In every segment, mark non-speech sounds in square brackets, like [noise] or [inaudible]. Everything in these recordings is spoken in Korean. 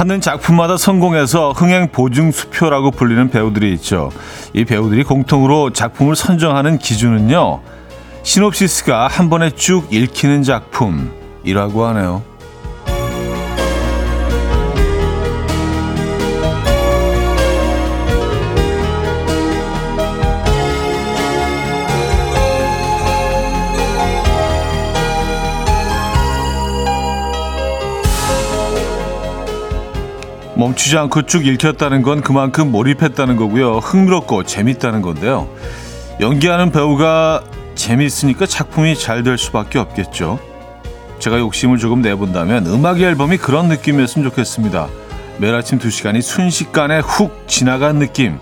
하는 작품마다 성공해서 흥행 보증 수표라고 불리는 배우들이 있죠. 이 배우들이 공통으로 작품을 선정하는 기준은요. 시놉시스가 한 번에 쭉 읽히는 작품이라고 하네요. 멈추지 않고 쭉 읽혔다는 건 그만큼 몰입했다는 거고요. 흥미롭고 재밌다는 건데요. 연기하는 배우가 재밌으니까 작품이 잘 될 수밖에 없겠죠. 제가 욕심을 조금 내본다면 음악 앨범이 그런 느낌이었으면 좋겠습니다. 매일 아침 2시간이 순식간에 훅 지나간 느낌.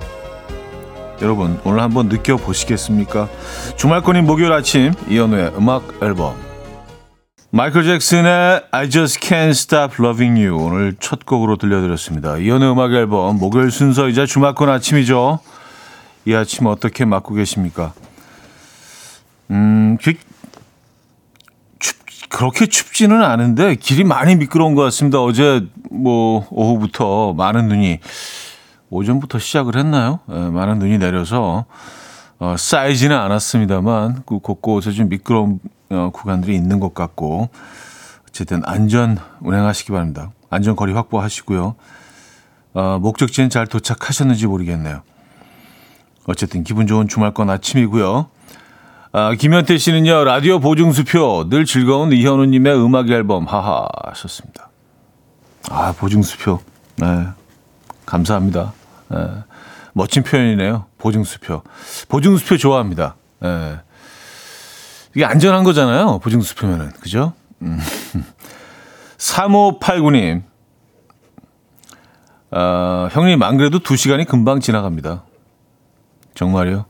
여러분 오늘 한번 느껴보시겠습니까? 주말권인 목요일 아침 이연우의 음악 앨범 마이클 잭슨의 I Just Can't Stop Loving You 오늘 첫 곡으로 들려드렸습니다. 이연의 음악 앨범 목요일 순서이자 주말권 아침이죠. 이 아침 어떻게 맞고 계십니까? 음, 그, 춥, 그렇게 춥지는 않은데 길이 많이 미끄러운 것 같습니다. 어제 뭐 오후부터 많은 눈이 오전부터 시작을 했나요? 네, 많은 눈이 내려서 어, 쌓이지는 않았습니다만 그 곳곳에 좀 미끄러운 어, 구간들이 있는 것 같고 어쨌든 안전 운행하시기 바랍니다. 안전 거리 확보하시고요. 어, 목적지엔 잘 도착하셨는지 모르겠네요. 어쨌든 기분 좋은 주말권 아침이고요. 아, 김현태 씨는요 라디오 보증수표 늘 즐거운 이현우님의 음악 앨범 하하 하셨습니다. 아 보증수표 네 감사합니다. 네. 멋진 표현이네요. 보증수표. 보증수표 좋아합니다. 예. 이게 안전한 거잖아요. 보증수표면은. 그죠? 음. [laughs] 3589님. 어, 형님, 안 그래도 2시간이 금방 지나갑니다. 정말요?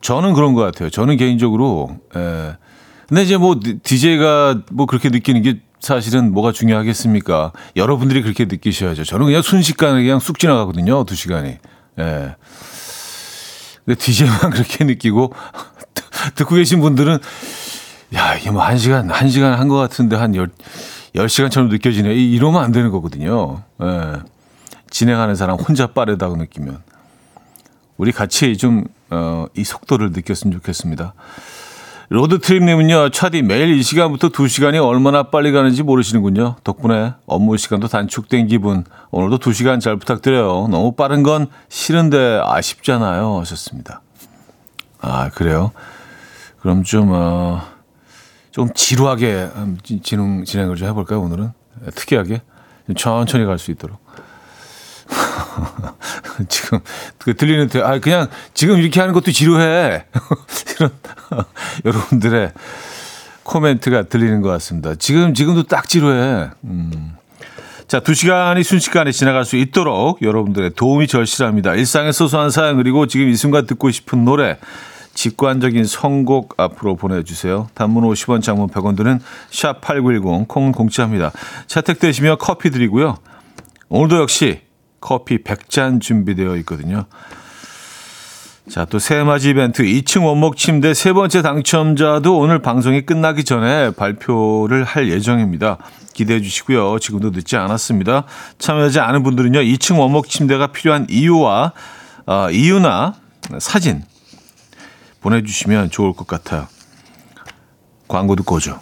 저는 그런 것 같아요. 저는 개인적으로, 예. 근데 이제 뭐, DJ가 뭐 그렇게 느끼는 게 사실은 뭐가 중요하겠습니까? 여러분들이 그렇게 느끼셔야죠. 저는 그냥 순식간에 그냥 쑥 지나가거든요. 2시간이. 예. 근데 DJ만 [laughs] 그렇게 느끼고 듣고 계신 분들은 야, 이게 뭐 한 시간, 한 시간 한 것 같은데 한 열, 열 시간처럼 느껴지네. 이러면 안 되는 거거든요. 예. 진행하는 사람 혼자 빠르다고 느끼면. 우리 같이 좀, 어, 이 속도를 느꼈으면 좋겠습니다. 로드트립님은요, 차디 매일 이 시간부터 두 시간이 얼마나 빨리 가는지 모르시는군요. 덕분에 업무 시간도 단축된 기분. 오늘도 두 시간 잘 부탁드려요. 너무 빠른 건 싫은데 아쉽잖아요. 하셨습니다. 아, 그래요? 그럼 좀, 어, 좀 지루하게 진행, 진행을 좀 해볼까요, 오늘은? 특이하게? 천천히 갈 수 있도록. [laughs] 지금 그 들리는 아 그냥 지금 이렇게 하는 것도 지루해 [laughs] 이런 [laughs] 여러분들의 코멘트가 들리는 것 같습니다. 지금 지금도 딱 지루해. 음. 자, 두 시간이 순식간에 지나갈 수 있도록 여러분들의 도움이 절실합니다. 일상의 소소한 사연 그리고 지금 이 순간 듣고 싶은 노래 직관적인 선곡 앞으로 보내주세요. 단문 50원, 장문 100원 드는 샵8910 콩은 공짜입니다. 채택되시면 커피 드리고요. 오늘도 역시 커피 100잔 준비되어 있거든요. 자, 또 새맞이 이벤트 2층 원목 침대 세 번째 당첨자도 오늘 방송이 끝나기 전에 발표를 할 예정입니다. 기대해 주시고요. 지금도 늦지 않았습니다. 참여하지 않은 분들은요. 2층 원목 침대가 필요한 이유와 어, 이유나 사진 보내주시면 좋을 것 같아요. 광고 듣고 오죠.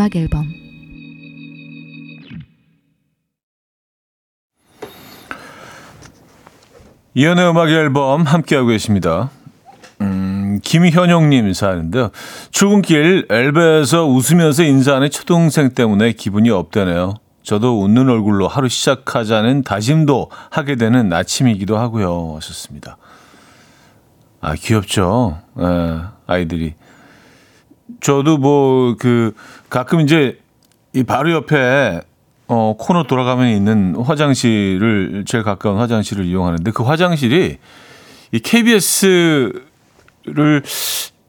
음악 앨범 이연의 음악 앨범 함께하고 계십니다. 음, 김현용님 사연인데요. 출근길 엘베에서 웃으면서 인사하는 초동생 때문에 기분이 업되네요. 저도 웃는 얼굴로 하루 시작하자는 다짐도 하게 되는 아침이기도 하고요. 하셨습니다. 아, 귀엽죠. 예, 아이들이. 저도 뭐 그 가끔 이제 이 바로 옆에 어, 코너 돌아가면 있는 화장실을 제일 가까운 화장실을 이용하는데 그 화장실이 이 KBS를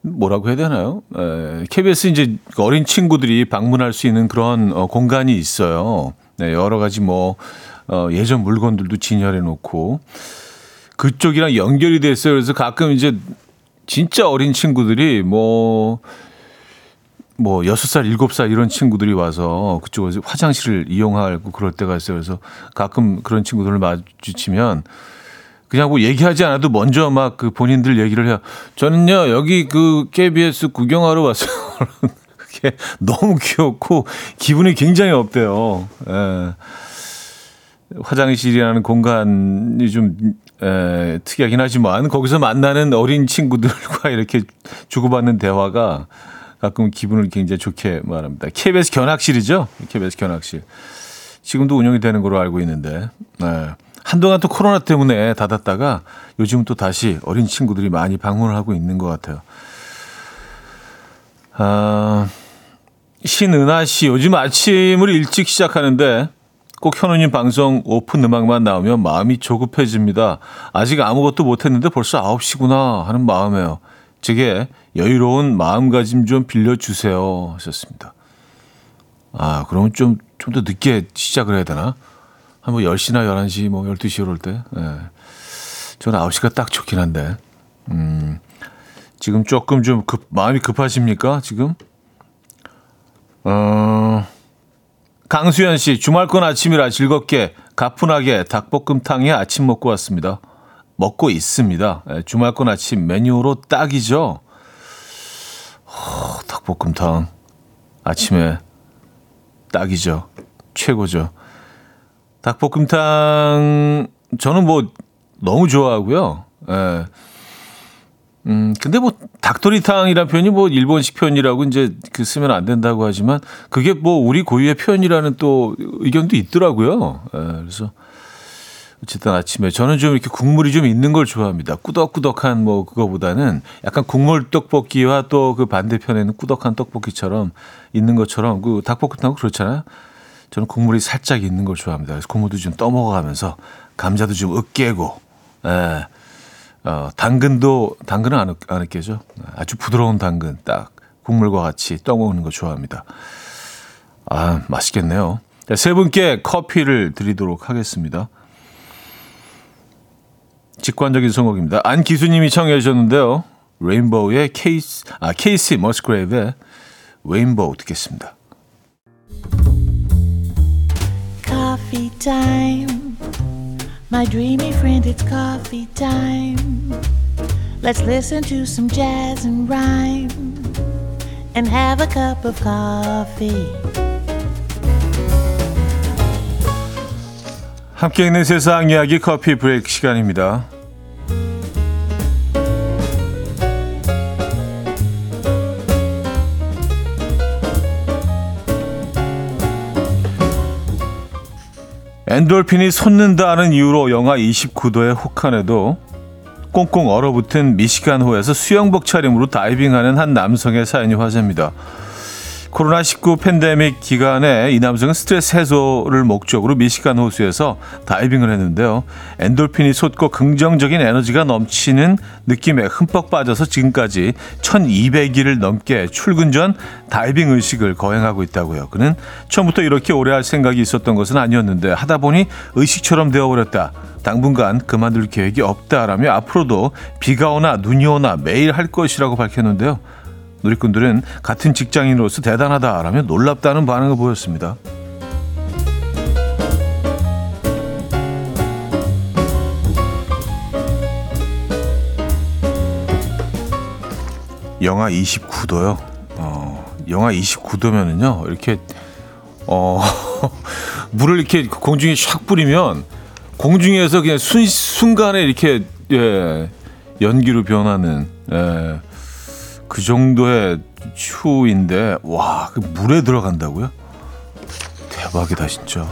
뭐라고 해야 되나요? 에, KBS 이제 어린 친구들이 방문할 수 있는 그런 어, 공간이 있어요. 네, 여러 가지 뭐 어, 예전 물건들도 진열해 놓고 그쪽이랑 연결이 됐어요. 그래서 가끔 이제 진짜 어린 친구들이 뭐, 뭐, 여섯 살 일곱 살 이런 친구들이 와서 그쪽에서 화장실을 이용하고 그럴 때가 있어요. 그래서 가끔 그런 친구들을 마주치면 그냥 뭐 얘기하지 않아도 먼저 막 그 본인들 얘기를 해요. 저는요, 여기 그 KBS 구경하러 왔어요. [laughs] 그게 너무 귀엽고 기분이 굉장히 없대요. 예. 화장실이라는 공간이 좀 에, 특이하긴 하지만 거기서 만나는 어린 친구들과 [laughs] 이렇게 주고받는 대화가 가끔 기분을 굉장히 좋게 말합니다. KBS 견학실이죠. KBS 견학실. 지금도 운영이 되는 걸로 알고 있는데 네. 한동안 또 코로나 때문에 닫았다가 요즘 또 다시 어린 친구들이 많이 방문을 하고 있는 것 같아요. 아, 신은하 씨, 요즘 아침을 일찍 시작하는데 꼭 현우님 방송 오픈 음악만 나오면 마음이 조급해집니다. 아직 아무것도 못했는데 벌써 9시구나 하는 마음에요. 제게 여유로운 마음가짐 좀 빌려주세요 하셨습니다. 아, 그러면 좀, 좀 더 늦게 시작을 해야 되나? 한 뭐 10시나 11시, 뭐 12시 이럴 때. 예. 저는 9시가 딱 좋긴 한데. 음, 지금 조금 좀 급, 마음이 급하십니까? 지금? 어, 강수현 씨, 주말권 아침이라 즐겁게 가뿐하게 닭볶음탕에 아침 먹고 왔습니다. 먹고 있습니다. 예, 주말권 아침 메뉴로 딱이죠. 허, 닭볶음탕 아침에 딱이죠. 최고죠. 닭볶음탕 저는 뭐 너무 좋아하고요. 예. 음, 근데 뭐 닭도리탕이라는 표현이 뭐 일본식 표현이라고 이제 그 쓰면 안 된다고 하지만 그게 뭐 우리 고유의 표현이라는 또 의견도 있더라고요. 예, 그래서 어쨌든 아침에 저는 좀 이렇게 국물이 좀 있는 걸 좋아합니다. 꾸덕꾸덕한 뭐 그거보다는 약간 국물 떡볶이와 또 그 반대편에는 꾸덕한 떡볶이처럼 있는 것처럼 그 닭볶음탕도 그렇잖아요. 저는 국물이 살짝 있는 걸 좋아합니다. 그래서 국물도 좀 떠먹어가면서 감자도 좀 으깨고, 예. 어, 당근도, 당근은 안, 안 으깨죠. 아주 부드러운 당근, 딱 국물과 같이 떠먹는 거 좋아합니다. 아, 맛있겠네요. 세 분께 커피를 드리도록 하겠습니다. 직관적인 선곡입니다. 안 기수님이 청해 주셨는데요. 레인보우의 케이스, 아, 케이스 머스크레이브의 레인보우 듣겠습니다. Coffee time. My dreamy friend, it's coffee time. Let's listen to some jazz and rhyme and have a cup of coffee. 함께 있는 세상 이야기 커피 브레이크 시간입니다. 엔돌핀이 솟는다는 이유로 영하 29도의 혹한에도 꽁꽁 얼어붙은 미시간호에서 수영복 차림으로 다이빙하는 한 남성의 사연이 화제입니다. 코로나19 팬데믹 기간에 이 남성은 스트레스 해소를 목적으로 미시간 호수에서 다이빙을 했는데요. 엔돌핀이 솟고 긍정적인 에너지가 넘치는 느낌에 흠뻑 빠져서 지금까지 1200일을 넘게 출근 전 다이빙 의식을 거행하고 있다고요. 그는 처음부터 이렇게 오래 할 생각이 있었던 것은 아니었는데 하다 보니 의식처럼 되어버렸다. 당분간 그만둘 계획이 없다라며 앞으로도 비가 오나 눈이 오나 매일 할 것이라고 밝혔는데요. 누리꾼들은 같은 직장인으로서 대단하다라며 놀랍다는 반응을 보였습니다. 영하 29도요. 어, 영하 29도면은요, 이렇게, 어, [laughs] 물을 이렇게 공중에 샥 뿌리면 공중에서 그냥 순, 순간에 이렇게, 예, 연기로 변하는, 예, 그 정도의 추인데 와, 그 물에 들어간다고요? 대박이다 진짜.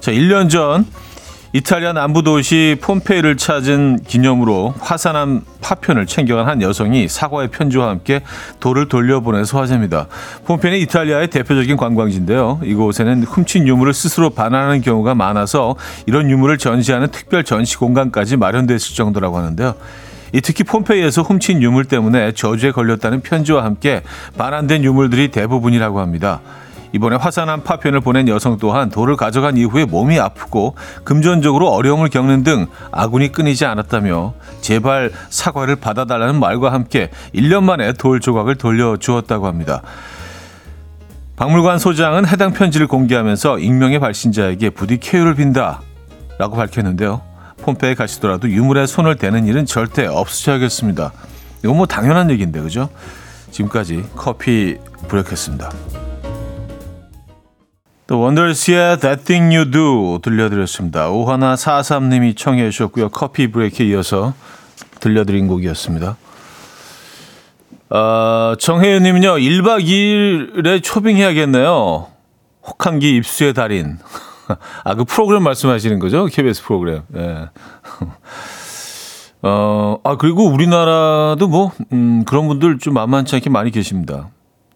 자, 1년 전 이탈리아 남부 도시 폼페이를 찾은 기념으로 화산암 파편을 챙겨간 한 여성이 사과의 편지와 함께 돌을 돌려보내서 화제입니다. 폼페이는 이탈리아의 대표적인 관광지인데요. 이곳에는 훔친 유물을 스스로 반환하는 경우가 많아서 이런 유물을 전시하는 특별 전시 공간까지 마련됐을 정도라고 하는데요. 이 특히 폼페이에서 훔친 유물 때문에 저주에 걸렸다는 편지와 함께 반환된 유물들이 대부분이라고 합니다. 이번에 화산한 파편을 보낸 여성 또한 돌을 가져간 이후에 몸이 아프고 금전적으로 어려움을 겪는 등 아군이 끊이지 않았다며 제발 사과를 받아달라는 말과 함께 1년 만에 돌 조각을 돌려주었다고 합니다. 박물관 소장은 해당 편지를 공개하면서 익명의 발신자에게 부디 쾌유를 빈다 라고 밝혔는데요. 폼페이에 가시더라도 유물에 손을 대는 일은 절대 없으셔야겠습니다. 이건 뭐 당연한 얘기인데 그죠? 지금까지 커피 브레이크였습니다. 또 원더스의 That Thing You Do 들려드렸습니다. 오하나 사삼님이 청해 주셨고요. 커피 브레이크에 이어서 들려드린 곡이었습니다. 어, 정혜윤 님은요. 1박 2일에 초빙해야겠네요. 혹한기 입수의 달인. [laughs] [laughs] 아, 그 프로그램 말씀하시는 거죠? KBS 프로그램. 예. [laughs] 어, 아, 그리고 우리나라도 뭐, 음, 그런 분들 좀 만만치 않게 많이 계십니다.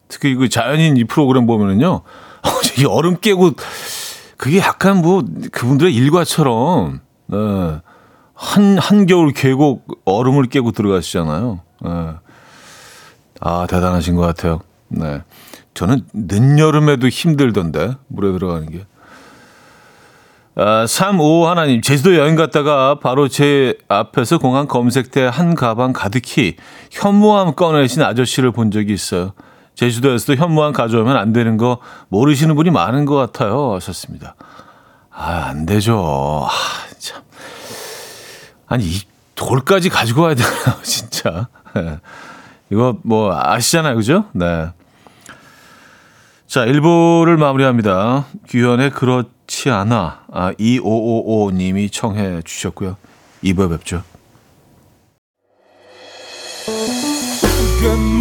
특히 그 자연인 이 프로그램 보면은요. [laughs] 이 얼음 깨고, 그게 약간 뭐, 그분들의 일과처럼, 네. 한, 한겨울 계곡 얼음을 깨고 들어가시잖아요. 네. 아, 대단하신 것 같아요. 네. 저는 늦여름에도 힘들던데, 물에 들어가는 게. 아, 355 하나님, 제주도 여행 갔다가 바로 제 앞에서 공항 검색대 한 가방 가득히 현무암 꺼내신 아저씨를 본 적이 있어요. 제주도에서도 현무암 가져오면 안 되는 거 모르시는 분이 많은 것 같아요. 하셨습니다. 아, 안 되죠. 아, 참. 아니, 이 돌까지 가지고 와야 되나요, [laughs] 진짜. 네. 이거 뭐 아시잖아요, 그죠? 네. 자, 1부를 마무리합니다. 규현의 그렇 지 않아. 아, 2555님이 청해 주셨고요. 2부에 뵙죠. 금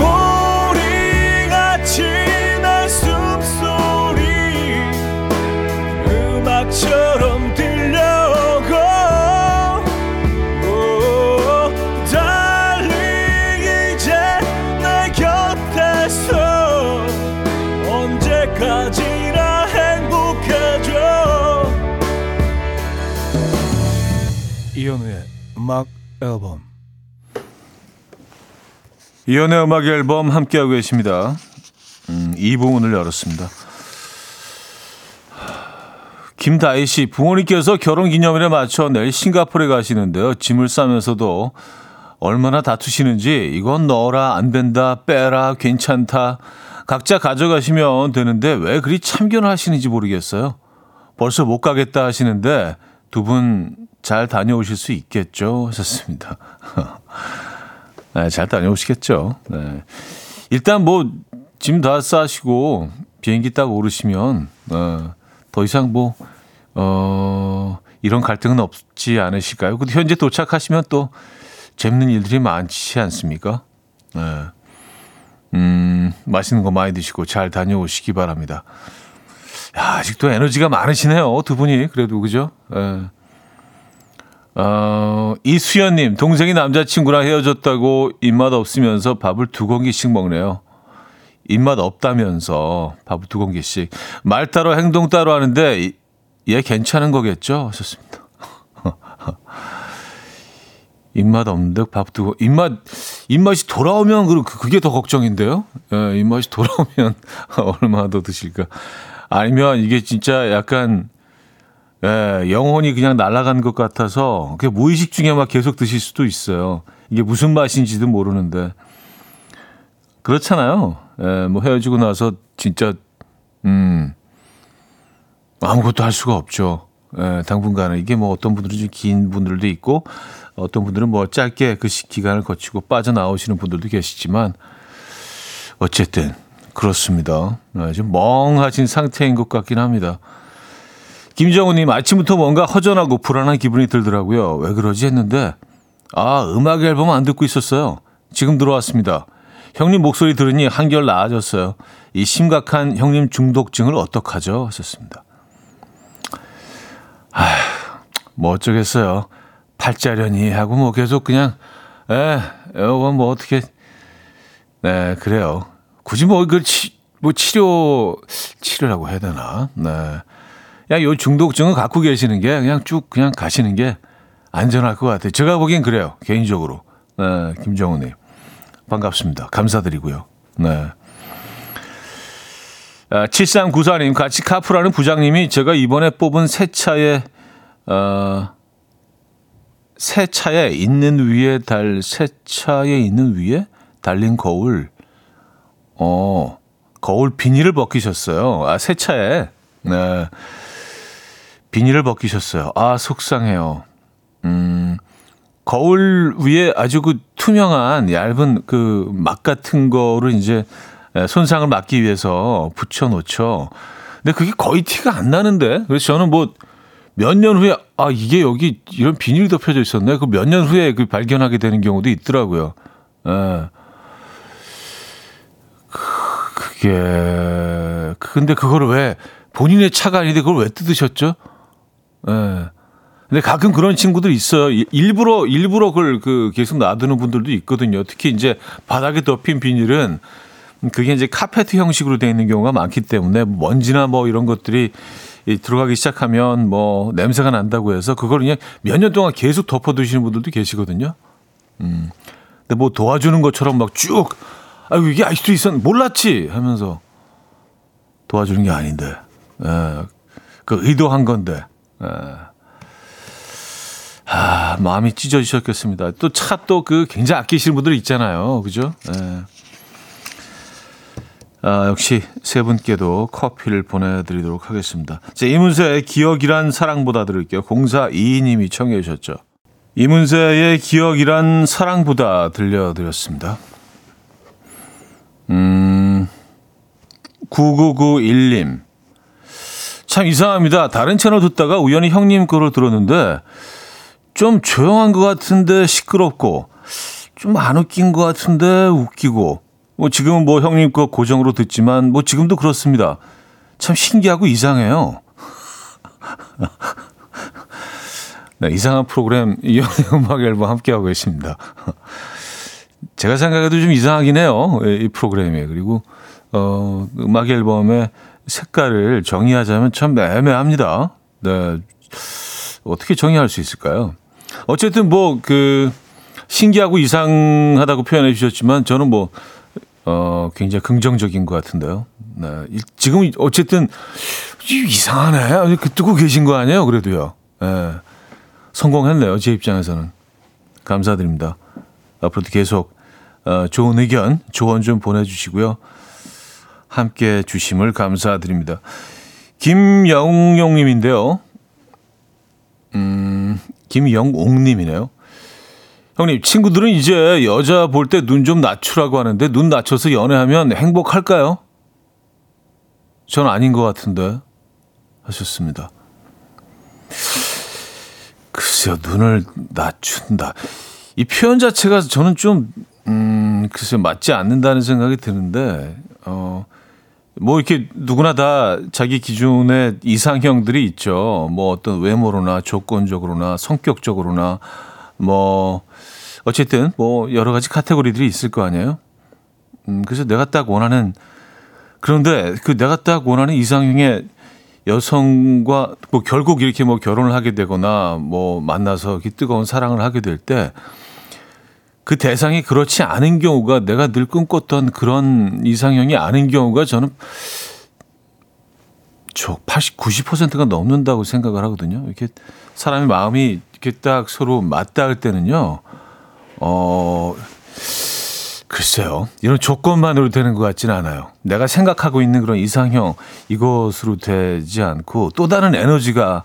음악 앨범 이연의 음악 앨범 함께하고 계십니다. 음, 2부 문을 열었습니다. 김다희 씨, 부모님께서 결혼 기념일에 맞춰 내일 싱가포르에 가시는데요. 짐을 싸면서도 얼마나 다투시는지 이건 넣어라, 안 된다, 빼라, 괜찮다. 각자 가져가시면 되는데 왜 그리 참견을 하시는지 모르겠어요. 벌써 못 가겠다 하시는데 두 분 잘 다녀오실 수 있겠죠? 하셨습니다. [laughs] 네, 잘 다녀오시겠죠. 네. 일단 뭐, 짐 다 싸시고, 비행기 딱 오르시면, 어, 더 이상 뭐, 어, 이런 갈등은 없지 않으실까요? 근데 현재 도착하시면 또, 재밌는 일들이 많지 않습니까? 네. 음, 맛있는 거 많이 드시고 잘 다녀오시기 바랍니다. 야, 아직도 에너지가 많으시네요. 두 분이. 그래도, 그죠? 네. 어, 이수연님, 동생이 남자친구랑 헤어졌다고 입맛 없으면서 밥을 두 공기씩 먹네요. 입맛 없다면서 밥을 두 공기씩. 말 따로 행동 따로 하는데, 얘 괜찮은 거겠죠? 하셨습니다. [laughs] 입맛 없는데 밥 두 고 입맛 입맛이 돌아오면 그 그게 더 걱정인데요. 예, 입맛이 돌아오면 [laughs] 얼마나 더 드실까? 아니면 이게 진짜 약간 예, 영혼이 그냥 날아간 것 같아서 그 무의식 중에 막 계속 드실 수도 있어요. 이게 무슨 맛인지도 모르는데 그렇잖아요. 예, 뭐 헤어지고 나서 진짜 음 아무것도 할 수가 없죠. 예, 당분간은 이게 뭐 어떤 분들은 좀 긴 분들도 있고 어떤 분들은 뭐 짧게 그 기간을 거치고 빠져나오시는 분들도 계시지만 어쨌든 그렇습니다. 예, 좀 멍하신 상태인 것 같긴 합니다. 김정우님 아침부터 뭔가 허전하고 불안한 기분이 들더라고요. 왜 그러지 했는데 아 음악 앨범 안 듣고 있었어요. 지금 들어왔습니다. 형님 목소리 들으니 한결 나아졌어요. 이 심각한 형님 중독증을 어떡하죠? 하셨습니다. 아, 뭐 어쩌겠어요. 팔자련이 하고 뭐 계속 그냥 에, 이건 뭐 어떻게, 네, 그래요. 굳이 뭐, 그, 치, 뭐 치료, 치료라고 해야 되나? 네. 야, 요 중독증을 갖고 계시는 게 그냥 쭉 그냥 가시는 게 안전할 것 같아요. 제가 보기엔 그래요. 개인적으로. 네, 김정우님. 반갑습니다. 감사드리고요. 네. 아, 7394님, 같이 카풀하는 부장님이 제가 이번에 뽑은 새 차에, 어, 새 차에 있는 위에 달, 새 차에 있는 위에 달린 거울, 어, 거울 비닐을 벗기셨어요. 아, 새 차에. 네. 비닐을 벗기셨어요. 아, 속상해요. 음, 거울 위에 아주 그 투명한 얇은 그 막 같은 거를 이제 손상을 막기 위해서 붙여놓죠. 근데 그게 거의 티가 안 나는데. 그래서 저는 뭐 몇 년 후에 아 이게 여기 이런 비닐이 덮여져 있었네. 그 몇 년 후에 그 발견하게 되는 경우도 있더라고요. 예. 그- 그게 근데 그거를 왜 본인의 차가 아닌데 그걸 왜 뜯으셨죠? 예. 근데 가끔 그런 친구들 있어요. 일- 일부러 일부러 그걸 그 계속 놔두는 분들도 있거든요. 특히 이제 바닥에 덮인 비닐은 그게 이제 카페트 형식으로 되어 있는 경우가 많기 때문에 먼지나 뭐 이런 것들이 이 들어가기 시작하면 뭐 냄새가 난다고 해서 그걸 그냥 몇 년 동안 계속 덮어두시는 분들도 계시거든요. 음. 근데 뭐 도와주는 것처럼 막 쭉 아유 이게 아직도 있었 몰랐지 하면서 도와주는 게 아닌데 예. 그 의도한 건데 예. 아, 마음이 찢어지셨겠습니다. 또 차 또 그 굉장히 아끼시는 분들 있잖아요. 그죠? 예. 아, 역시 세 분께도 커피를 보내드리도록 하겠습니다. 자, 이문세의 기억이란 사랑보다 들을게요. 0422님이 청해 주셨죠. 이문세의 기억이란 사랑보다 들려드렸습니다. 음, 9991님. 참 이상합니다. 다른 채널 듣다가 우연히 형님 거를 들었는데 좀 조용한 것 같은데 시끄럽고 좀 안 웃긴 것 같은데 웃기고 뭐 지금은 뭐 형님 거 고정으로 듣지만 뭐 지금도 그렇습니다. 참 신기하고 이상해요. [laughs] 네, 이상한 프로그램 이연의 음악 앨범 함께하고 계십니다. 제가 생각해도 좀 이상하긴 해요. 이 프로그램이. 그리고 어, 음악 앨범의 색깔을 정의하자면 참 애매합니다. 네. 어떻게 정의할 수 있을까요? 어쨌든 뭐 그 신기하고 이상하다고 표현해 주셨지만 저는 뭐 어, 굉장히 긍정적인 것 같은데요. 네. 이- 지금 어쨌든 이- 이상하네. 그 뜨고 계신 거 아니에요? 그래도요. 예. 성공했네요. 제 입장에서는. 감사드립니다. 앞으로도 계속 어, 좋은 의견, 조언 좀 보내주시고요. 함께 주심을 감사드립니다. 김영용님인데요. 음, 김영옥님이네요. 형님, 친구들은 이제 여자 볼 때 눈 좀 낮추라고 하는데 눈 낮춰서 연애하면 행복할까요? 전 아닌 것 같은데 하셨습니다. 글쎄요, 눈을 낮춘다. 이 표현 자체가 저는 좀, 음, 글쎄요, 맞지 않는다는 생각이 드는데, 어, 뭐 이렇게 누구나 다 자기 기준의 이상형들이 있죠. 뭐 어떤 외모로나 조건적으로나 성격적으로나 뭐 어쨌든 뭐 여러 가지 카테고리들이 있을 거 아니에요. 음, 그래서 내가 딱 원하는 그런데 그 내가 딱 원하는 이상형의 여성과 뭐 결국 이렇게 뭐 결혼을 하게 되거나 뭐 만나서 이렇게 뜨거운 사랑을 하게 될 때 그 대상이 그렇지 않은 경우가 내가 늘 꿈꿨던 그런 이상형이 아닌 경우가 저는 저 80, 90%가 넘는다고 생각을 하거든요. 이렇게 사람의 마음이 이렇게 딱 서로 맞닿을 때는요, 어, 글쎄요. 이런 조건만으로 되는 것 같지는 않아요. 내가 생각하고 있는 그런 이상형, 이것으로 되지 않고 또 다른 에너지가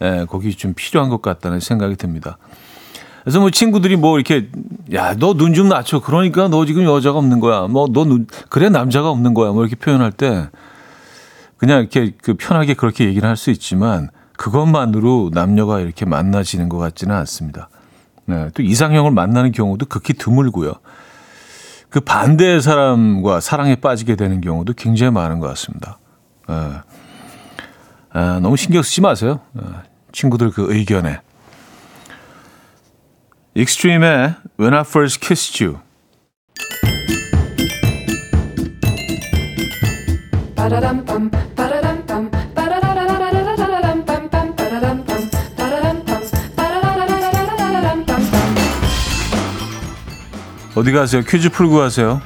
예, 거기 좀 필요한 것 같다는 생각이 듭니다. 그래서 뭐 친구들이 뭐 이렇게 야 너 눈 좀 낮춰 그러니까 너 지금 여자가 없는 거야 뭐 너 눈 그래 남자가 없는 거야 뭐 이렇게 표현할 때 그냥 이렇게 그 편하게 그렇게 얘기를 할 수 있지만 그것만으로 남녀가 이렇게 만나지는 것 같지는 않습니다. 네, 또 이상형을 만나는 경우도 극히 드물고요. 그 반대의 사람과 사랑에 빠지게 되는 경우도 굉장히 많은 것 같습니다. 네. 아, 너무 신경 쓰지 마세요. 아, 친구들 그 의견에. 익스트림의 When I First Kissed You 어디 가세요? 퀴즈 풀고 가세요.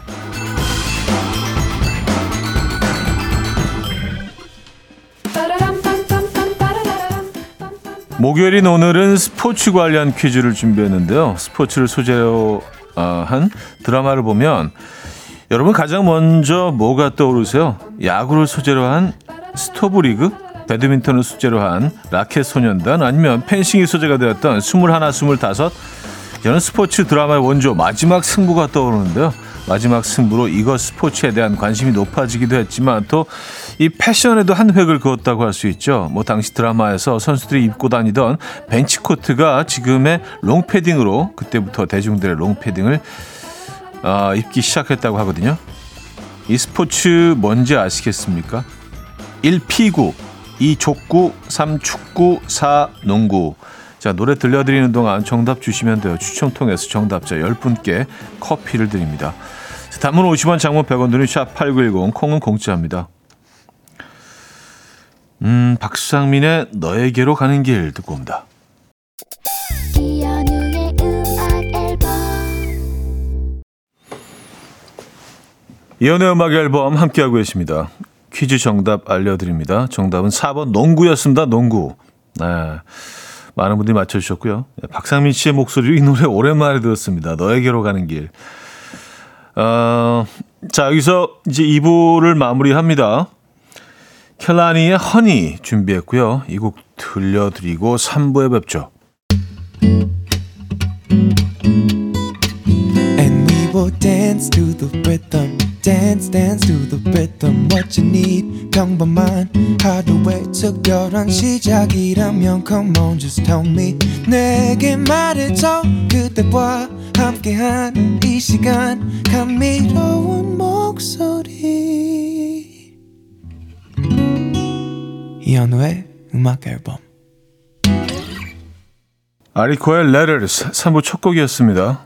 목요일인 오늘은 스포츠 관련 퀴즈를 준비했는데요. 스포츠를 소재로 어, 한 드라마를 보면 여러분 가장 먼저 뭐가 떠오르세요? 야구를 소재로 한 스토브리그, 배드민턴을 소재로 한 라켓 소년단, 아니면 펜싱이 소재가 되었던 21, 25 저는 스포츠 드라마의 원조 마지막 승부가 떠오르는데요. 마지막 승부로 이것 스포츠에 대한 관심이 높아지기도 했지만 또 이 패션에도 한 획을 그었다고 할 수 있죠. 뭐 당시 드라마에서 선수들이 입고 다니던 벤치 코트가 지금의 롱패딩으로 그때부터 대중들의 롱패딩을 아, 입기 시작했다고 하거든요. 이 스포츠 뭔지 아시겠습니까? 1. 피구 2. 족구 3. 축구 4. 농구 자 노래 들려드리는 동안 정답 주시면 돼요. 추첨 통해서 정답자 10분께 커피를 드립니다. 자, 단문 50원 장문 100원 드는 샵8910 콩은 공짜입니다. 음 박상민의 너에게로 가는 길 듣고 옵니다. 이연의 음악 앨범 함께하고 계십니다. 퀴즈 정답 알려드립니다. 정답은 4번 농구였습니다. 농구. 네. 많은 분들이 맞춰주셨고요. 네, 박상민 씨의 목소리로 이 노래 오랜만에 들었습니다. 너에게로 가는 길. 어, 자, 여기서 이제 2부를 마무리합니다. 켈라니의 허니 준비했고요. 이 곡 들려드리고 3부에 뵙죠. And we will dance to the rhythm. Dance, dance to the rhythm. What you need, 평범한 하루의 특별한 시작이라면 Come on, just tell me. 내게 말해줘. 그대와 함께한 이 시간. 감미로운 목소리. 이현우의 음악 앨범. 아리코의 Letters 3부 첫 곡이었습니다.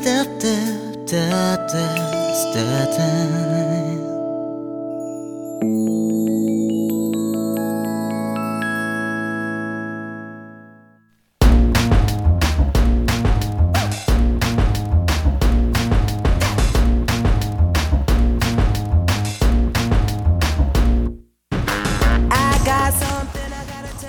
da da da da da da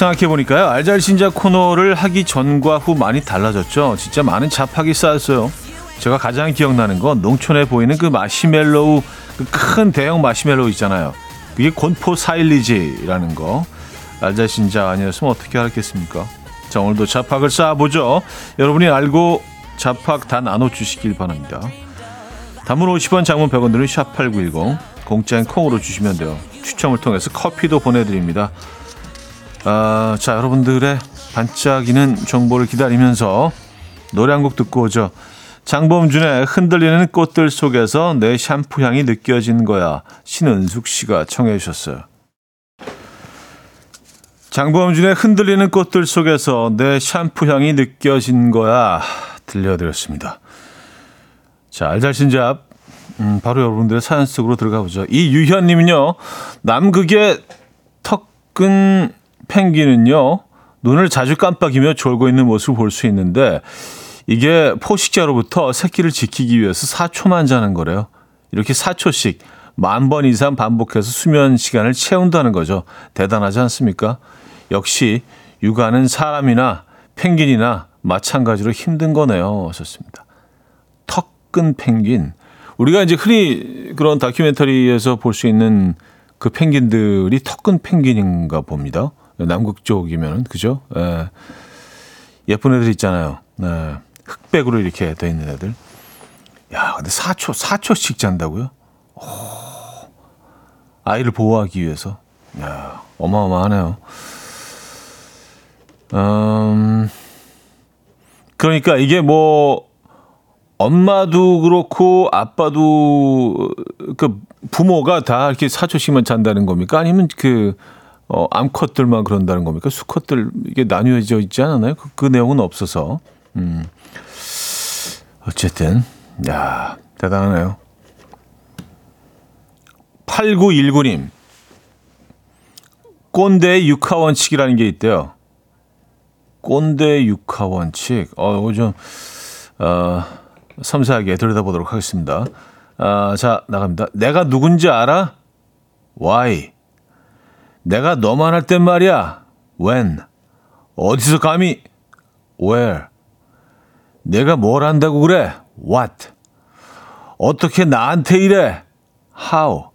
생각해보니까요. 알잘신자 코너를 하기 전과 후 많이 달라졌죠. 진짜 많은 잡학이 쌓였어요. 제가 가장 기억나는 건 농촌에 보이는 그 마시멜로우, 그 큰 대형 마시멜로우 있잖아요. 그게 곤포 사일리지라는 거. 알잘신자 아니었으면 어떻게 알았겠습니까? 자, 오늘도 잡학을 쌓아보죠. 여러분이 알고 잡학 다 나눠주시길 바랍니다. 단문 50원, 장문 100원 들은 샵8910, 공짜인 콩으로 주시면 돼요. 추첨을 통해서 커피도 보내드립니다. 아, 자, 여러분들의 반짝이는 정보를 기다리면서 노래 한 곡 듣고 오죠. 장범준의 흔들리는 꽃들 속에서 내 샴푸 향이 느껴진 거야. 신은숙 씨가 청해 주셨어요. 장범준의 흔들리는 꽃들 속에서 내 샴푸 향이 느껴진 거야. 들려드렸습니다. 자, 알잘신잡. 음, 바로 여러분들의 사연 속으로 들어가 보죠. 이유현님은요, 남극의 턱근 펭귄은요, 눈을 자주 깜빡이며 졸고 있는 모습을 볼 수 있는데, 이게 포식자로부터 새끼를 지키기 위해서 4초만 자는 거래요. 이렇게 4초씩 만 번 이상 반복해서 수면 시간을 채운다는 거죠. 대단하지 않습니까? 역시 육아는 사람이나 펭귄이나 마찬가지로 힘든 거네요. 하셨습니다. 턱근 펭귄. 우리가 이제 흔히 그런 다큐멘터리에서 볼 수 있는 그 펭귄들이 턱근 펭귄인가 봅니다. 남극 쪽이면 그죠? 예. 예쁜 애들 있잖아요. 네. 흑백으로 이렇게 돼 있는 애들. 야, 근데 4초, 4초씩 잔다고요? 오, 아이를 보호하기 위해서. 야, 어마어마하네요. 음, 그러니까 이게 뭐, 엄마도 그렇고, 아빠도, 그, 부모가 다 이렇게 4초씩만 잔다는 겁니까? 아니면 그, 어, 암컷들만 그런다는 겁니까? 수컷들, 이게 나뉘어져 있지 않았나요? 그, 그 내용은 없어서. 음. 어쨌든, 야 대단하네요. 8919님. 꼰대 육하 원칙이라는 게 있대요. 꼰대 육하 원칙. 어, 이거 좀, 어, 섬세하게 들여다보도록 하겠습니다. 아, 자, 나갑니다. 내가 누군지 알아? Why? 내가 너만 할 땐 말이야. When? 어디서 감히? Where? 내가 뭘 한다고 그래? What? 어떻게 나한테 이래? How?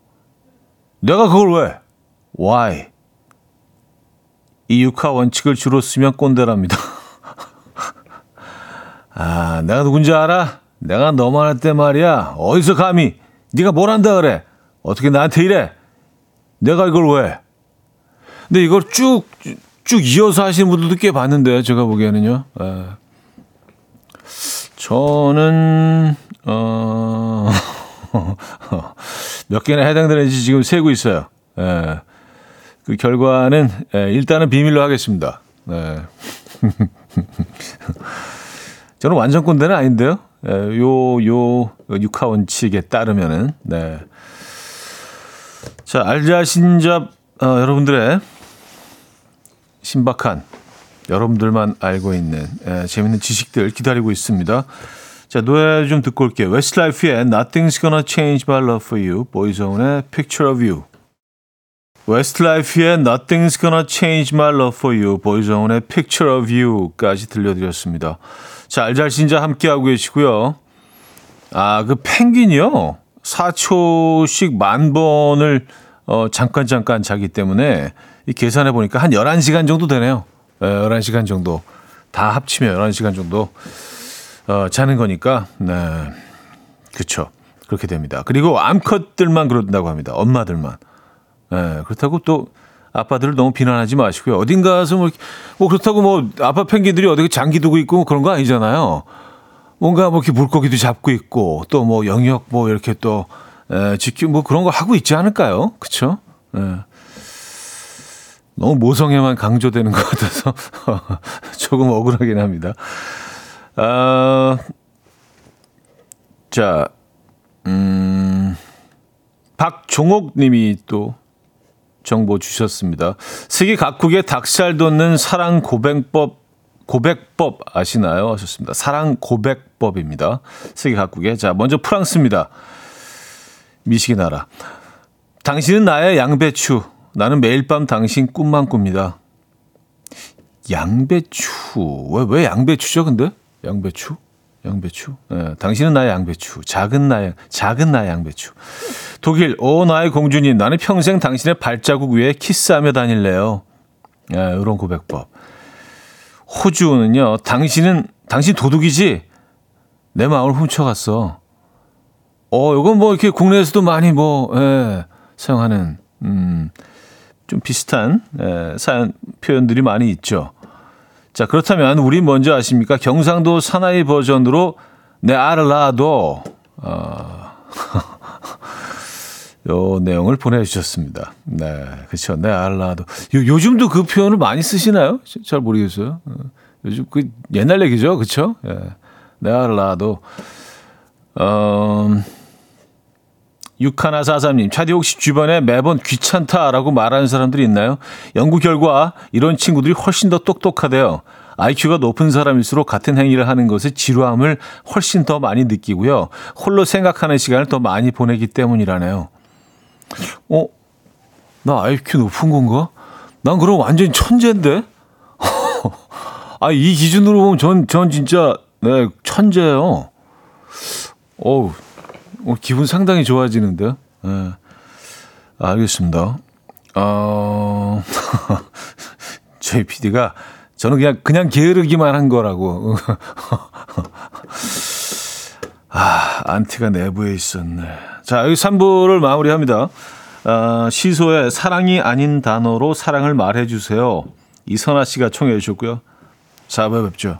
내가 그걸 왜? Why? 이 육하 원칙을 주로 쓰면 꼰대랍니다. [laughs] 아, 내가 누군지 알아? 내가 너만 할 때 말이야. 어디서 감히? 네가 뭘 한다 그래? 어떻게 나한테 이래? 내가 이걸 왜? 근데 이걸 쭉, 쭉 이어서 하시는 분들도 꽤 봤는데요. 제가 보기에는요. 에. 저는, 어, [laughs] 몇 개나 해당되는지 지금 세고 있어요. 에. 그 결과는 에, 일단은 비밀로 하겠습니다. 네. [laughs] 저는 완전 꼰대는 아닌데요. 에, 요, 요, 육하 원칙에 따르면은, 네. 자, 알자신잡, 어, 여러분들의 신박한, 여러분들만 알고 있는 에, 재밌는 지식들 기다리고 있습니다. 자, 노래 좀 듣고 올게요. 웨스트라이프의 Nothing's Gonna Change My Love For You, 보이존의 Picture of You. 웨스트라이프의 Nothing's Gonna Change My Love For You, 보이존의 Picture of You까지 들려드렸습니다. 자, 알잘신잡 함께하고 계시고요. 아, 그 펭귄이요. 4초씩 만 번을 어, 잠깐 잠깐 자기 때문에 이 계산해 보니까 한 11시간 정도 되네요. 에, 11시간 정도. 다 합치면 11시간 정도 어, 자는 거니까 네. 그렇죠. 그렇게 됩니다. 그리고 암컷들만 그런다고 합니다. 엄마들만. 예, 그렇다고 또 아빠들을 너무 비난하지 마시고요. 어딘가 가서 뭐, 뭐 그렇다고 뭐 아빠 펭귄들이 어디 장기 두고 있고 뭐 그런 거 아니잖아요. 뭔가 뭐 이렇게 물고기도 잡고 있고 또 뭐 영역 뭐 이렇게 또 에, 지키 뭐 그런 거 하고 있지 않을까요? 그렇죠? 예. 너무 모성애만 강조되는 것 같아서 [laughs] 조금 억울하긴 합니다. 아, 자, 음, 박종옥 님이 또 정보 주셨습니다. 세계 각국의 닭살 돋는 사랑 고백법 고백법 아시나요? 하셨습니다. 사랑 고백법입니다. 세계 각국의 자 먼저 프랑스입니다. 미식의 나라. 당신은 나의 양배추. 나는 매일 밤 당신 꿈만 꿉니다. 양배추. 왜, 왜 양배추죠, 근데? 양배추? 양배추? 예, 당신은 나의 양배추. 작은 나의, 작은 나의 양배추. 독일, 오, 나의 공주님. 나는 평생 당신의 발자국 위에 키스하며 다닐래요. 예, 이런 고백법. 호주는요, 당신은, 당신 도둑이지? 내 마음을 훔쳐갔어. 어, 요건 뭐 이렇게 국내에서도 많이 뭐, 예, 사용하는, 음, 좀 비슷한, 예, 사연, 표현들이 많이 있죠. 자, 그렇다면 우리 먼저 아십니까? 경상도 사나이 버전으로 내 알라도, 어, [laughs] 요 내용을 보내주셨습니다. 네, 그렇죠. 네, 알라도. 요, 요즘도 그 표현을 많이 쓰시나요? 잘 모르겠어요. 어, 요즘 그 옛날 얘기죠, 그렇죠? 예, 네, 알라도. 어, 육하나사삼님, 차디 혹시 주변에 매번 귀찮다라고 말하는 사람들이 있나요? 연구 결과 이런 친구들이 훨씬 더 똑똑하대요. IQ가 높은 사람일수록 같은 행위를 하는 것에 지루함을 훨씬 더 많이 느끼고요. 홀로 생각하는 시간을 더 많이 보내기 때문이라네요. 어? 나 IQ 높은 건가? 난 그럼 완전 천재인데? [laughs] 아, 이 기준으로 보면 전, 전 진짜, 네, 천재예요. 어우, 어, 기분 상당히 좋아지는데. 네. 알겠습니다. 어, [laughs] 저희 PD가 저는 그냥, 그냥 게으르기만 한 거라고. [laughs] 아, 안티가 내부에 있었네. 자, 여기 3부를 마무리합니다. 아, 시소의 사랑이 아닌 단어로 사랑을 말해주세요. 이선아 씨가 청해 주셨고요. 4부에 뵙죠.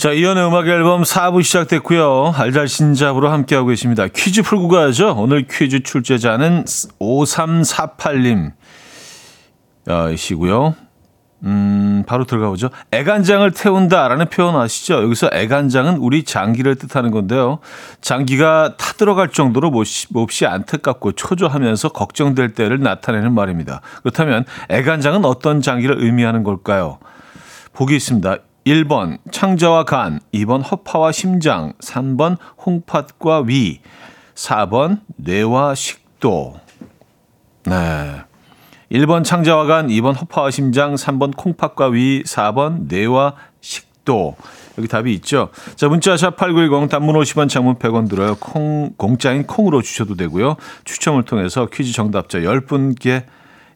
자, 이연의 음악 앨범 4부 시작됐고요. 알잘신잡으로 함께하고 계십니다. 퀴즈 풀고 가야죠. 오늘 퀴즈 출제자는 5348님 어, 이시고요. 음, 바로 들어가 보죠. 애간장을 태운다라는 표현 아시죠? 여기서 애간장은 우리 장기를 뜻하는 건데요. 장기가 타들어갈 정도로 몹시, 몹시 안타깝고 초조하면서 걱정될 때를 나타내는 말입니다. 그렇다면 애간장은 어떤 장기를 의미하는 걸까요? 보기 있습니다. 1번 창자와 간, 2번 허파와 심장, 3번 홍팥과 위, 4번 뇌와 식도. 네. 1번 창자와 간, 2번 허파와 심장, 3번 콩팥과 위, 4번 뇌와 식도. 여기 답이 있죠. 자, 문자 샵 8910 단문 50원 장문 100원 들어요. 콩 공짜인 콩으로 주셔도 되고요. 추첨을 통해서 퀴즈 정답자 10분께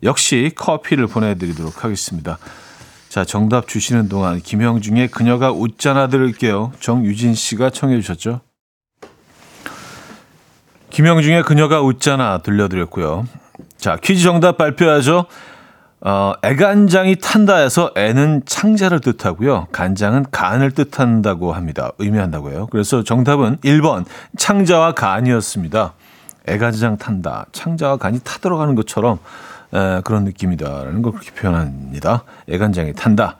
역시 커피를 보내 드리도록 하겠습니다. 자, 정답 주시는 동안 김형중의 그녀가 웃잖아 들을게요. 정유진 씨가 청해 주셨죠. 김형중의 그녀가 웃잖아 들려드렸고요. 자, 퀴즈 정답 발표하죠. 어, 애간장이 탄다 해서 애는 창자를 뜻하고요. 간장은 간을 뜻한다고 합니다. 의미한다고요. 그래서 정답은 1번 창자와 간이었습니다. 애간장 탄다. 창자와 간이 타들어가는 것처럼 에, 그런 느낌이다라는 걸 그렇게 표현합니다. 애간장이 탄다.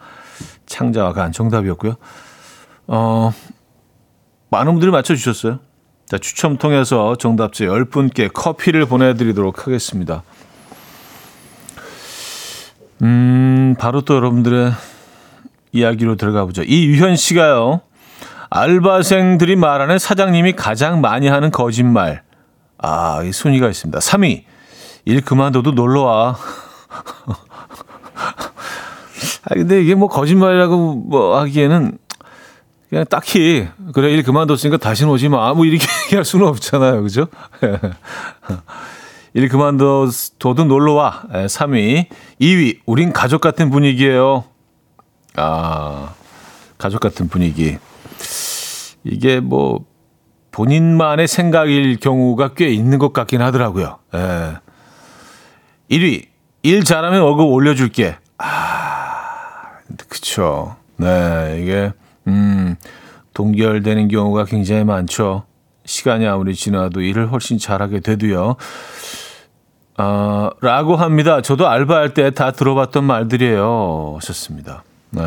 창자와 간 정답이었고요. 어, 많은 분들이 맞춰주셨어요. 자, 추첨 통해서 정답자 10분께 커피를 보내드리도록 하겠습니다. 음, 바로 또 여러분들의 이야기로 들어가 보죠. 이유현 씨가요. 알바생들이 말하는 사장님이 가장 많이 하는 거짓말. 아, 이 순위가 있습니다. 3위. 일 그만둬도 놀러 와. [laughs] 아, 근데 이게 뭐 거짓말이라고 뭐 하기에는 그냥 딱히 그래 일 그만뒀으니까 다시는 오지 마. 뭐 이렇게 [laughs] 얘기할 수는 없잖아요. 그죠? [laughs] 일 그만둬도 놀러 와. 3위. 2위. 우린 가족 같은 분위기예요. 아, 가족 같은 분위기. 이게 뭐 본인만의 생각일 경우가 꽤 있는 것 같긴 하더라고요. 예. 1위. 일 잘하면 월급 올려줄게. 아, 그쵸. 네, 이게, 음, 동결되는 경우가 굉장히 많죠. 시간이 아무리 지나도 일을 훨씬 잘하게 돼도요. 어, 라고 합니다. 저도 알바할 때 다 들어봤던 말들이에요. 하셨습니다. 네.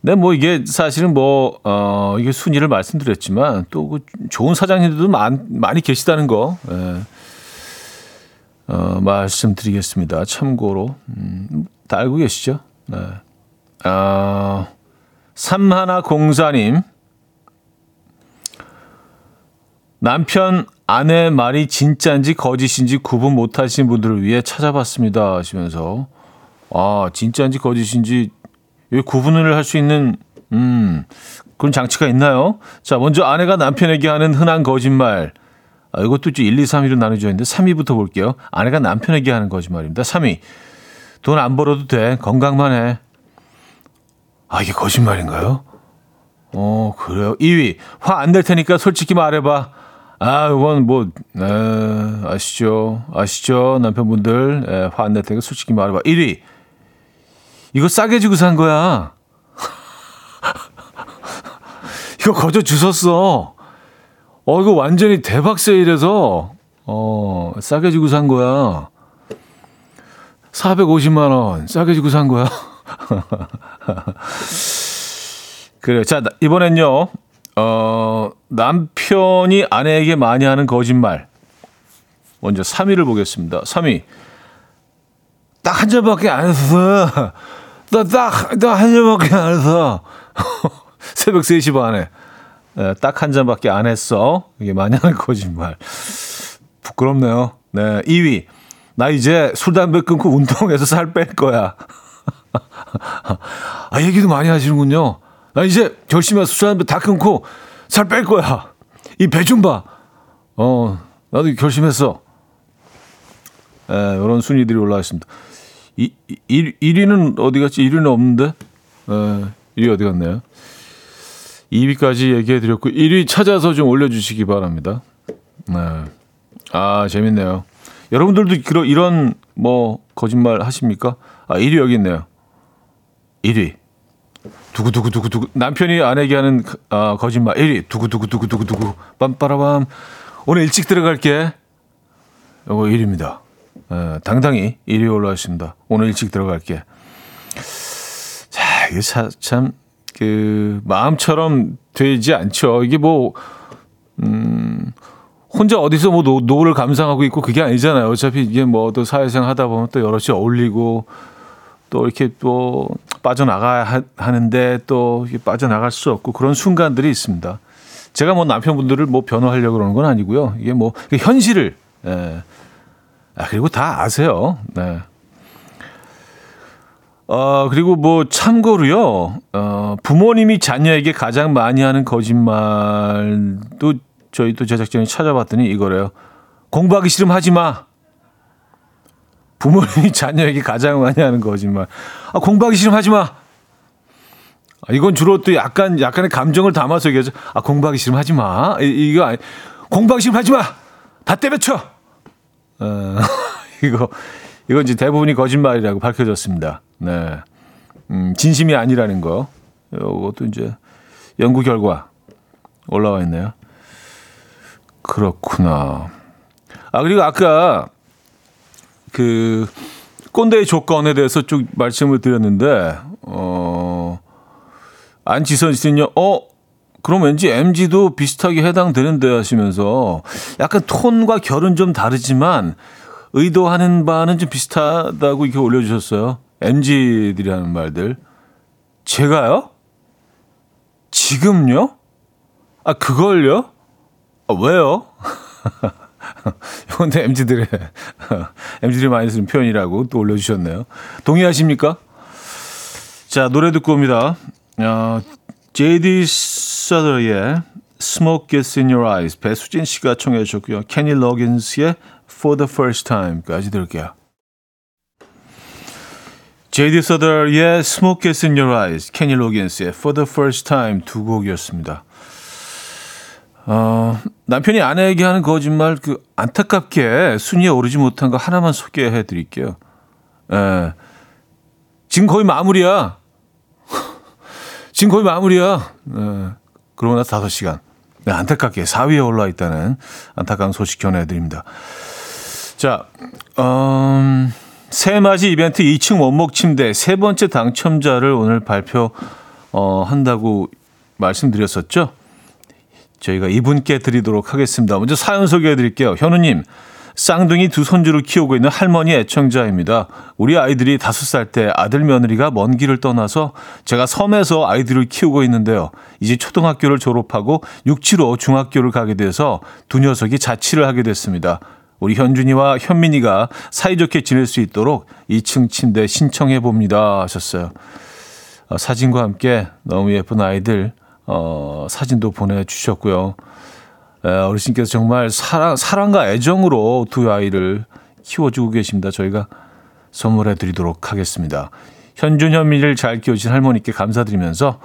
네, 뭐 이게 사실은 뭐, 어, 이게 순위를 말씀드렸지만 또 그 좋은 사장님들도 많, 많이 계시다는 거, 예. 어, 말씀드리겠습니다. 참고로. 음, 다 알고 계시죠? 네. 아, 삼하나 공사님. 남편 아내 말이 진짜인지 거짓인지 구분 못하신 분들을 위해 찾아봤습니다 하시면서 아 진짜인지 거짓인지 왜 구분을 할 수 있는 음 그런 장치가 있나요? 자 먼저 아내가 남편에게 하는 흔한 거짓말 아, 이것도 이제 1, 2, 3위로 나눠져 있는데 3위부터 볼게요. 아내가 남편에게 하는 거짓말입니다. 3위 돈 안 벌어도 돼 건강만 해. 아 이게 거짓말인가요? 어 그래요. 2위 화 안 낼 테니까 솔직히 말해봐. 아, 이건 뭐, 에, 아시죠? 아시죠? 남편분들, 화 안 낼 테니까 솔직히 말해봐. 1위. 이거 싸게 주고 산 거야. [laughs] 이거 거저 주웠어. 어, 이거 완전히 대박 세일해서, 어, 싸게 주고 산 거야. 450만원. 싸게 주고 산 거야. [laughs] 그래. 자, 이번엔요. 어, 남편이 아내에게 많이 하는 거짓말. 먼저 3위를 보겠습니다. 3위. 딱 한 잔밖에 안 했어. 나 딱, 딱 한 잔밖에 안 했어. [laughs] 새벽 3시 반에. 딱 한 잔밖에 안 했어. 이게 하는 [laughs] 거짓말. 부끄럽네요. 네. 2위. 나 이제 술, 담배 끊고 운동해서 살 뺄 거야. [laughs] 아, 얘기도 많이 하시는군요. 나 이제 열심히 해서 술, 담배 다 끊고 살 뺄 거야. 이 배 좀 봐. 어, 나도 결심했어. 에, 이런 순위들이 올라와 있습니다. 이, 1, 1위는 어디 갔지? 1위는 없는데? 에, 1위 어디 갔네요? 2위까지 얘기해 드렸고, 1위 찾아서 좀 올려주시기 바랍니다. 네. 아, 재밌네요. 여러분들도 그런, 이런, 뭐, 거짓말 하십니까? 아, 1위 여기 있네요. 1위. 두구 두구 두구 두구. 남편이 아내에게 하는 아, 거짓말 1위. 두구 두구 두구 두구 두구. 빰빠라밤. 오늘 일찍 들어갈게. 이거 1위입니다. 에, 당당히 1위 올라왔습니다. 오늘 일찍 들어갈게. 자, 이게 참, 참, 그, 마음처럼 되지 않죠. 이게 뭐, 음, 혼자 어디서 뭐 노, 노를 감상하고 있고 그게 아니잖아요. 어차피 이게 뭐 또 사회생활 하다 보면 또 여럿이 어울리고 또 이렇게 또 빠져나가야 하는데 또 빠져나갈 수 없고 그런 순간들이 있습니다. 제가 뭐 남편분들을 뭐 변호하려고 그러는 건 아니고요. 이게 뭐 현실을 예. 아 그리고 다 아세요. 네. 어 그리고 뭐 참고로요. 어 부모님이 자녀에게 가장 많이 하는 거짓말도 저희 또 제작진이 찾아봤더니 이거래요. 공부하기 싫으면 하지 마. 부모님이 [laughs] 자녀에게 가장 많이 하는 거짓말. 아, 공부하기 싫으면 하지 마. 아, 이건 주로 또 약간, 약간의 감정을 담아서 얘기하죠. 아, 공부하기 싫으면 하지 마. 이, 이거 아니, 공부하기 싫으면 하지 마! 다 때려쳐! 어, [laughs] 이거, 이건 이제 대부분이 거짓말이라고 밝혀졌습니다. 네. 음, 진심이 아니라는 거. 이것도 이제 연구 결과 올라와 있네요. 그렇구나. 아, 그리고 아까 그 꼰대의 조건에 대해서 쭉 말씀을 드렸는데 어 안지선 씨는요. 어 그럼 왠지 MG도 비슷하게 해당되는데 하시면서 약간 톤과 결은 좀 다르지만 의도하는 바는 좀 비슷하다고 이렇게 올려주셨어요. MG들이 하는 말들. 제가요? 지금요? 아, 그걸요? 아, 왜요? 이건 데 MZ들의, MZ들이 많이 쓰는 표현이라고 또 올려주셨네요. 동의하십니까? 자, 노래 듣고 옵니다. 어, JD Suther의 Smoke Gets in Your Eyes. 배수진 씨가 청해 주셨고요. 케니 로긴스의 For the First Time까지 들을게요. JD Suther의 Smoke Gets in Your Eyes, 케니 로긴스의 For the First Time 두 곡이었습니다. 어, 남편이 아내에게 하는 거짓말 그 안타깝게 순위에 오르지 못한 거 하나만 소개해 드릴게요. 예. 지금 거의 마무리야. [laughs] 지금 거의 마무리야. 예. 그러고 나서 5시간. 네, 안타깝게 4위에 올라 있다는 안타까운 소식 전해 드립니다. 자, 음, 새맞이 이벤트 2층 원목 침대 세 번째 당첨자를 오늘 발표 어, 한다고 말씀드렸었죠. 저희가 이분께 드리도록 하겠습니다. 먼저 사연 소개해 드릴게요. 현우님, 쌍둥이 두 손주를 키우고 있는 할머니 애청자입니다. 우리 아이들이 다섯 살 때 아들 며느리가 먼 길을 떠나서 제가 섬에서 아이들을 키우고 있는데요. 이제 초등학교를 졸업하고 육지로 중학교를 가게 돼서 두 녀석이 자취를 하게 됐습니다. 우리 현준이와 현민이가 사이좋게 지낼 수 있도록 2층 침대 신청해 봅니다 하셨어요. 어, 사진과 함께 너무 예쁜 아이들 어, 사진도 보내주셨고요. 에, 어르신께서 정말 사랑, 사랑과 애정으로 두 아이를 키워주고 계십니다. 저희가 선물해 드리도록 하겠습니다. 현준 현민을 잘 키우신 할머니께 감사드리면서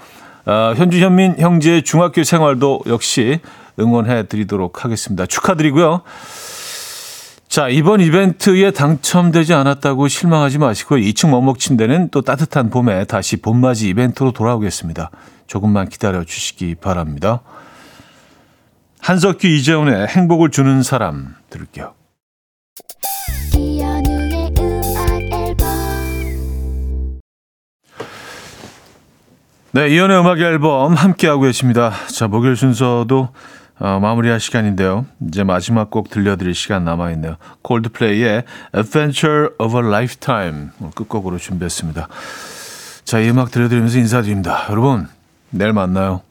어, 현준 현민 형제의 중학교 생활도 역시 응원해 드리도록 하겠습니다. 축하드리고요. 자, 이번 이벤트에 당첨되지 않았다고 실망하지 마시고 2층 원목 침대는 또 따뜻한 봄에 다시 봄맞이 이벤트로 돌아오겠습니다. 조금만 기다려 주시기 바랍니다. 한석규 이재훈의 행복을 주는 사람 들을게요. 네, 이연의 음악 앨범 함께하고 계십니다. 자, 목요일 순서도 어, 마무리할 시간인데요. 이제 마지막 곡 들려드릴 시간 남아있네요. 콜드플레이의 Adventure of a Lifetime 끝곡으로 준비했습니다. 자, 이 음악 들려드리면서 인사드립니다. 여러분, 내일 만나요.